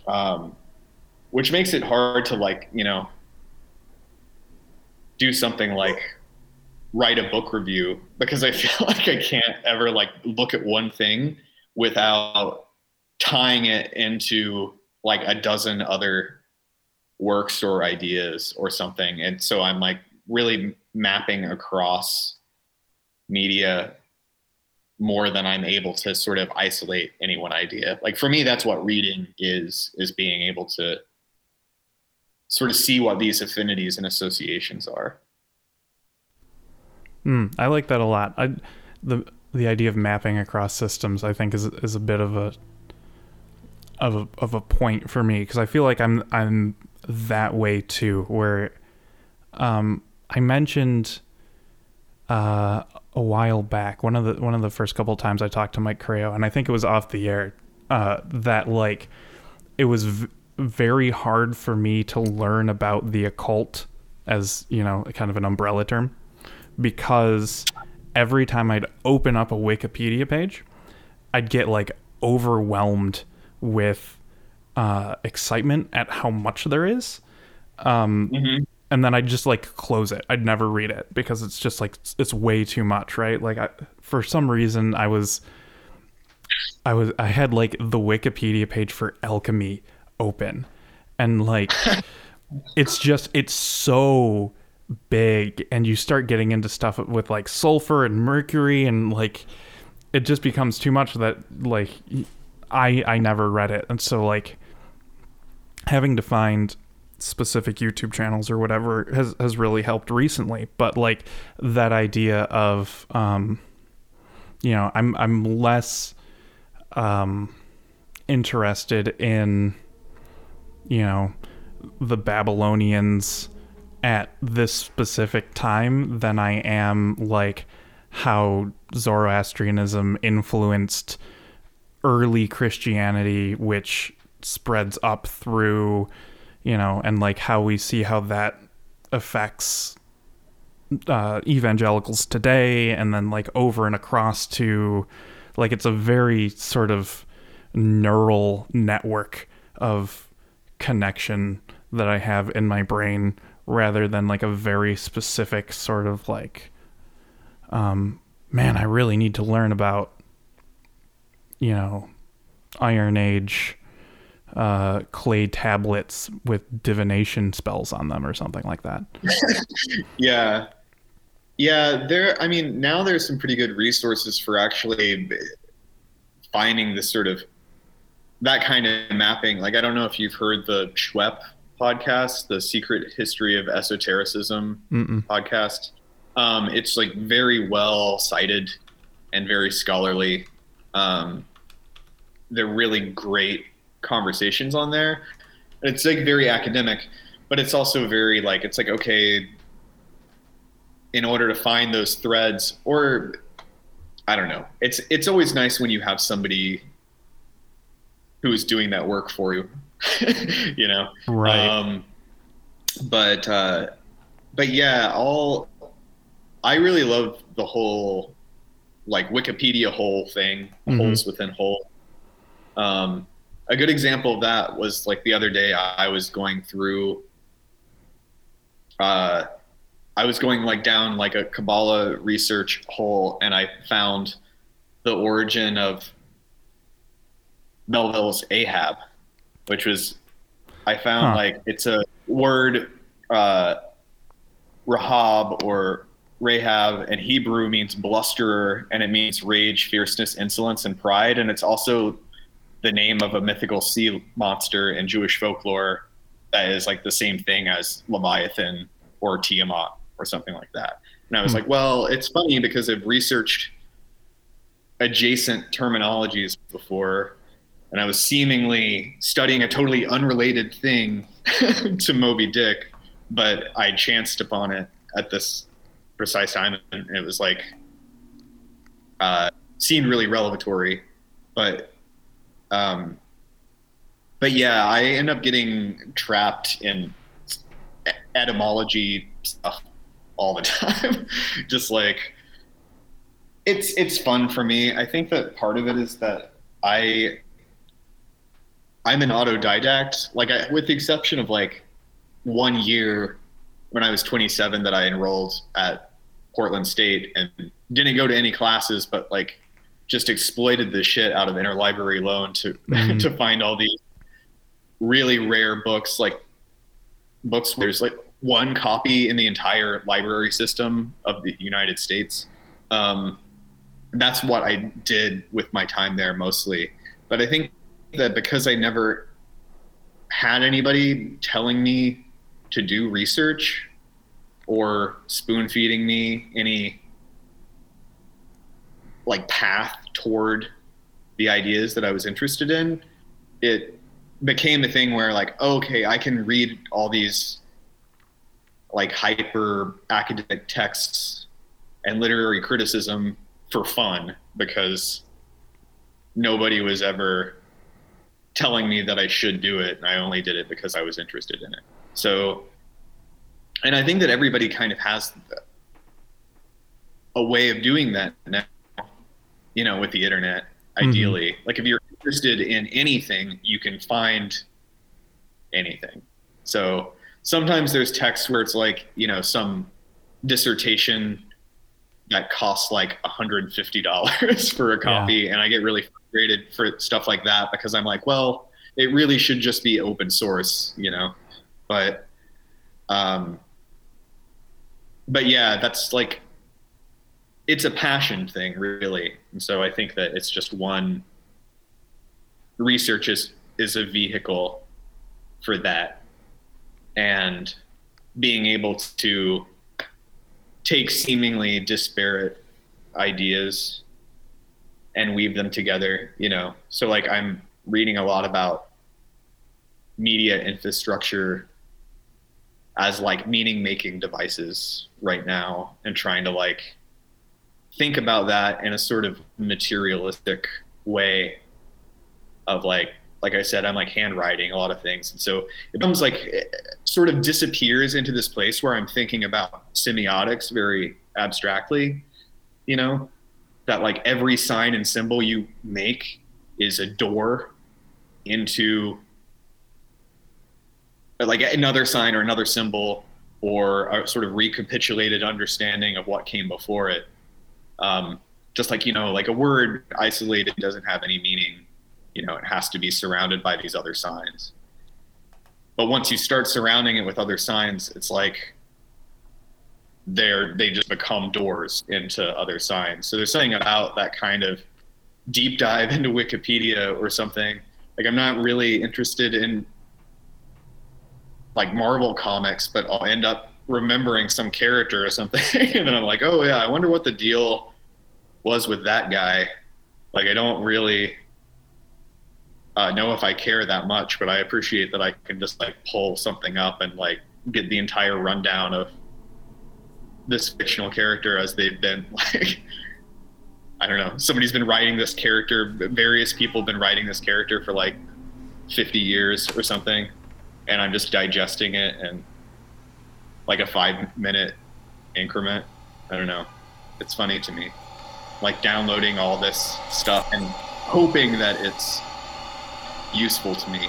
um, which makes it hard to like, you know, do something like write a book review because I feel like I can't ever like look at one thing without tying it into like a dozen other works or ideas or something. And so I'm like really mapping across media more than I'm able to sort of isolate any one idea. Like for me, that's what reading is, is being able to sort of see what these affinities and associations are. Mm, I like that a lot. I, the the idea of mapping across systems, I think, is is a bit of a of a of a point for me because I feel like I'm I'm that way too. Where um, I mentioned uh, a while back. One of the one of the first couple times I talked to Mike Corrao, and I think it was off the air. Uh, that like it was v- very hard for me to learn about the occult as you know kind of an umbrella term because every time I'd open up a Wikipedia page, I'd get like overwhelmed with uh, excitement at how much there is. Um, mm-hmm and then I'd just like close it. I'd never read it because it's just like it's way too much, right? Like I, for some reason I was I was I had like the Wikipedia page for alchemy open and like it's just it's so big and you start getting into stuff with like sulfur and mercury and like it just becomes too much that like I I never read it. And so like having to find specific YouTube channels or whatever has has really helped recently. But like that idea of um, you know, I'm I'm less um, interested in you know the Babylonians at this specific time than I am like how Zoroastrianism influenced early Christianity, which spreads up through you know, and like how we see how that affects uh, evangelicals today, and then like over and across to like it's a very sort of neural network of connection that I have in my brain rather than like a very specific sort of like um man, I really need to learn about you know Iron Age uh, clay tablets with divination spells on them or something like that. yeah. Yeah, there I mean, now there's some pretty good resources for actually finding this sort of that kind of mapping. Like I don't know if you've heard the SHWEP podcast, the Secret History of Esotericism Mm-mm. podcast. Um, it's like very well cited and very scholarly. Um, they're really great conversations on there. It's like very academic, but it's also very like it's like okay, in order to find those threads, or I don't know. It's it's always nice when you have somebody who is doing that work for you. you know, right? Um, but uh, but yeah, all I really love the whole like Wikipedia whole thing, mm-hmm. holes within hole. Um, a good example of that was like the other day I was going through uh I was going like down like a Kabbalah research hole and I found the origin of Melville's Ahab, which was I found huh. like it's a word uh Rahab or Rahab in Hebrew means blusterer and it means rage, fierceness, insolence, and pride. And it's also the name of a mythical sea monster in Jewish folklore that is like the same thing as Leviathan or Tiamat or something like that. And I was hmm. like, well, it's funny because I've researched adjacent terminologies before and I was seemingly studying a totally unrelated thing to Moby Dick, but I chanced upon it at this precise time and it was like uh, seemed really revelatory, but um, but yeah, I end up getting trapped in etymology stuff all the time. Just like it's it's fun for me. I think that part of it is that I I'm an autodidact. Like I, with the exception of like one year when I was 27 that I enrolled at Portland State and didn't go to any classes, but like just exploited the shit out of interlibrary loan to mm-hmm. to find all these really rare books like books where there's like one copy in the entire library system of the United States. Um, that's what I did with my time there mostly. But I think that because I never had anybody telling me to do research or spoon feeding me any like path toward the ideas that I was interested in, it became a thing where like, oh, okay, I can read all these like hyper academic texts and literary criticism for fun because nobody was ever telling me that I should do it. And I only did it because I was interested in it. So, and I think that everybody kind of has a way of doing that now you know, with the internet, mm-hmm. ideally. Mm-hmm. Like if you're interested in anything, you can find anything. So sometimes there's texts where it's like, you know, some dissertation that costs like $150 for a copy. Yeah. And I get really frustrated for stuff like that because I'm like, well, it really should just be open source, you know? But, um, but yeah, that's like it's a passion thing really. And so i think that it's just one research is is a vehicle for that. And being able to take seemingly disparate ideas and weave them together you know. So like i'm reading a lot about media infrastructure as like meaning making devices right now and trying to like think about that in a sort of materialistic way of like like I said, I'm like handwriting a lot of things. And so it becomes like, it sort of disappears into this place where I'm thinking about semiotics very abstractly, you know, that like every sign and symbol you make is a door into like another sign or another symbol or a sort of recapitulated understanding of what came before it. Um, just like, you know, like a word isolated doesn't have any meaning you know it has to be surrounded by these other signs. But once you start surrounding it with other signs it's like they're they just become doors into other signs. So there's something about that kind of deep dive into wikipedia or something. Like i'm not really interested in like marvel comics but i'll end up remembering some character or something and then i'm like oh yeah i wonder what the deal was with that guy like i don't really uh, know if I care that much, but I appreciate that I can just like pull something up and like get the entire rundown of this fictional character as they've been like I don't know. Somebody's been writing this character. Various people have been writing this character for like 50 years or something, and I'm just digesting it in like a five minute increment. I don't know. It's funny to me, like downloading all this stuff and hoping that it's useful to me.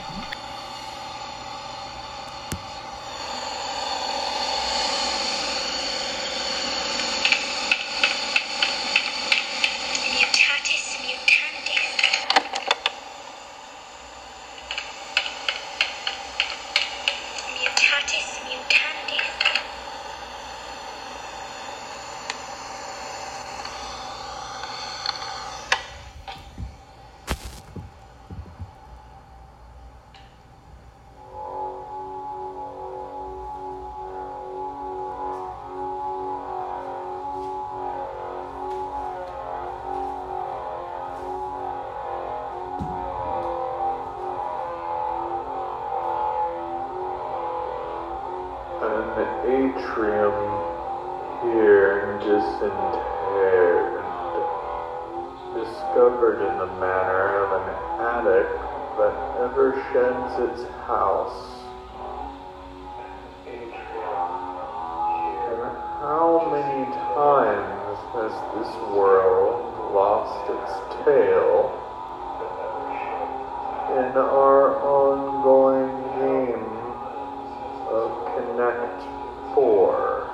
This world lost its tail in our ongoing game of Connect 4.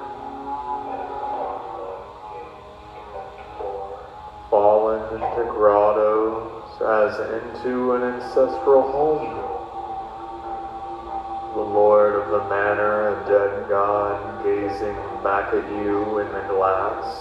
Fallen into grottos as into an ancestral home. The lord of the manor, a dead god, gazing back at you in the glass.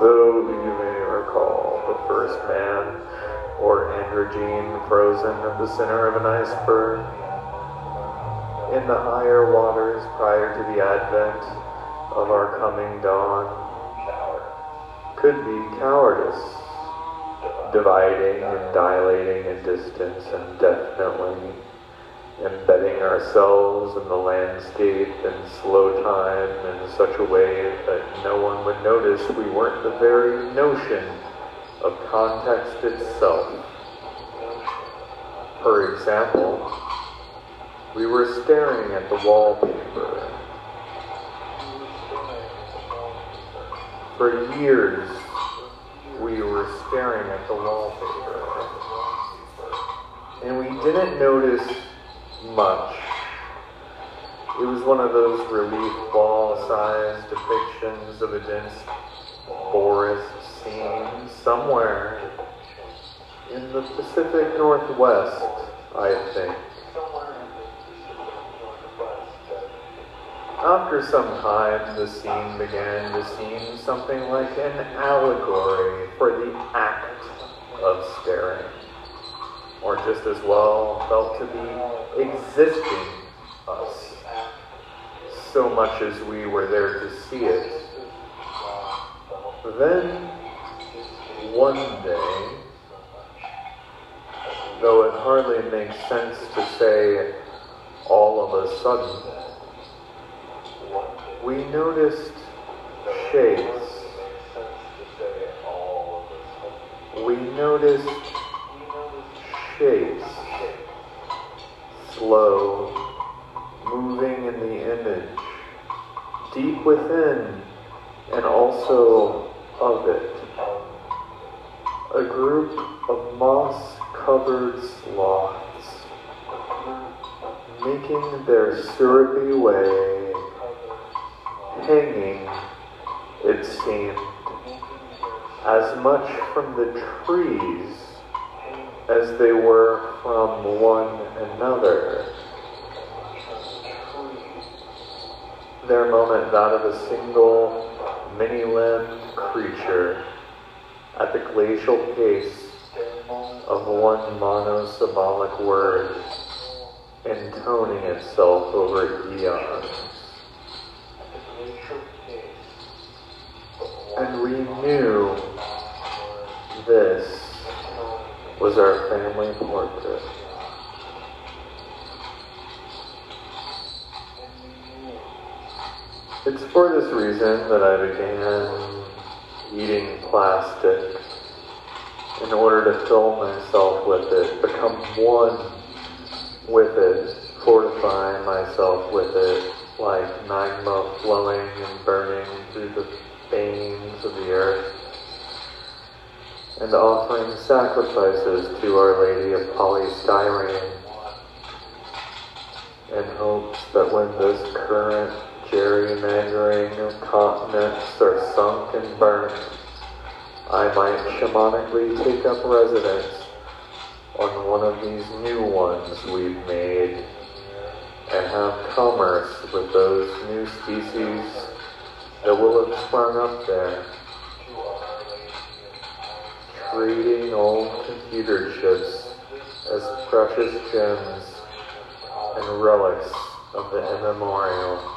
though you may recall the first man or androgyne frozen at the center of an iceberg. In the higher waters prior to the advent of our coming dawn could be cowardice, dividing and dilating in distance and definitely embedding ourselves in the landscape in slow time in such a way that no one would notice we weren't the very notion of context itself. For example, we were staring at the wallpaper. For years, we were staring at the wallpaper. And we didn't notice much. It was one of those relief ball-sized depictions of a dense forest scene somewhere in the Pacific Northwest, I think. After some time, the scene began to seem something like an allegory for the act of staring or just as well felt to be existing us, so much as we were there to see it. Then, one day, though it hardly makes sense to say all of a sudden, we noticed shapes. We noticed shapes, slow, moving in the image, deep within and also of it. A group of moss covered sloths making their syrupy way, hanging, it seemed, as much from the trees as they were from one another. Their moment that of a single many limbed creature at the glacial pace of one monosyllabic word intoning itself over eons. And we knew this was our family portrait. It's for this reason that I began eating plastic in order to fill myself with it, become one with it, fortify myself with it, like magma flowing and burning through the veins of the earth, and offering sacrifices to Our Lady of Polystyrene in hopes that when this current gerrymandering of continents are sunk and burnt, I might shamanically take up residence on one of these new ones we've made and have commerce with those new species that will have sprung up there. Treating old computer chips as precious gems and relics of the immemorial.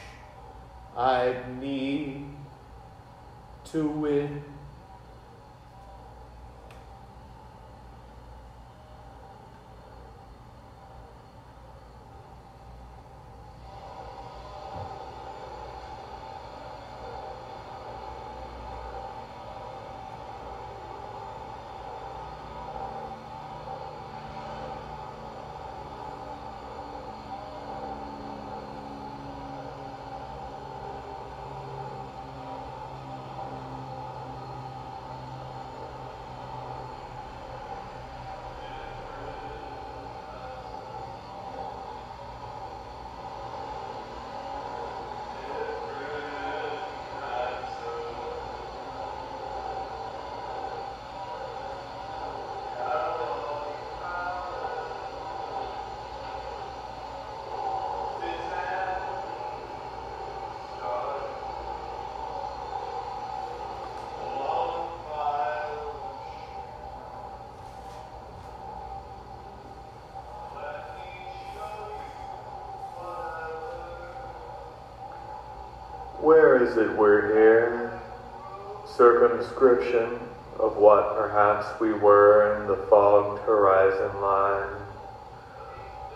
I need to win. Is it we're here? Circumscription of what perhaps we were in the fogged horizon line.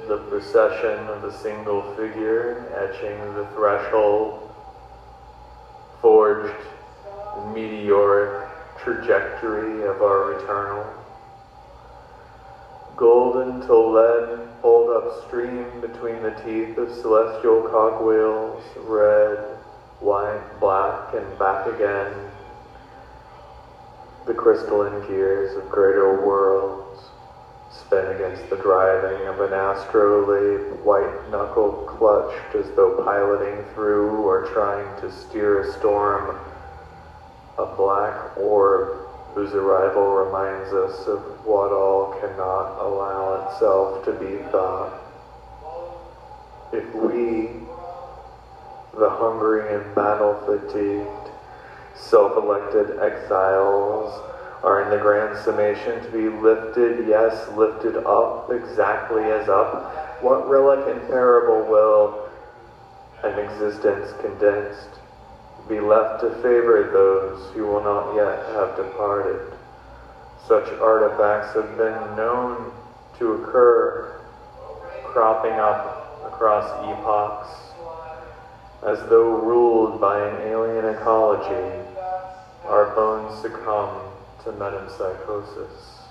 The procession of a single figure etching the threshold, forged meteoric trajectory of our eternal. Golden to lead pulled upstream between the teeth of celestial cogwheels, red, white, black, and back again. The crystalline gears of greater worlds spin against the driving of an astrolabe, white knuckle clutched as though piloting through or trying to steer a storm. A black orb whose arrival reminds us of what all cannot allow itself to be thought. If we the hungry and battle fatigued, self elected exiles are in the grand summation to be lifted, yes, lifted up exactly as up. What relic and parable will an existence condensed be left to favor those who will not yet have departed? Such artifacts have been known to occur, cropping up across epochs as though ruled by an alien ecology, our bones succumb to metempsychosis.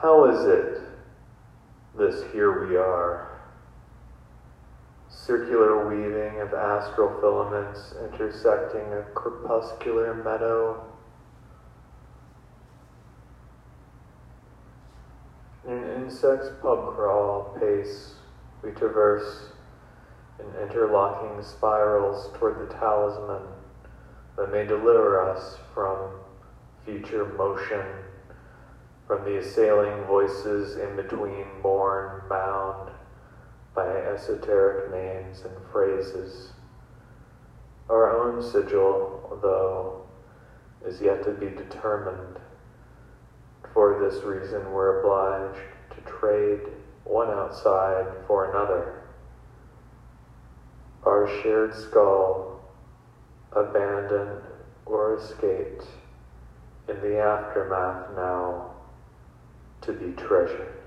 How is it, this here we are? Circular weaving of astral filaments intersecting a crepuscular meadow In insect's pub crawl pace, we traverse in interlocking spirals toward the talisman that may deliver us from future motion, from the assailing voices in between, born, bound by esoteric names and phrases. Our own sigil, though, is yet to be determined. For this reason, we're obliged to trade one outside for another. Our shared skull, abandoned or escaped, in the aftermath now to be treasured.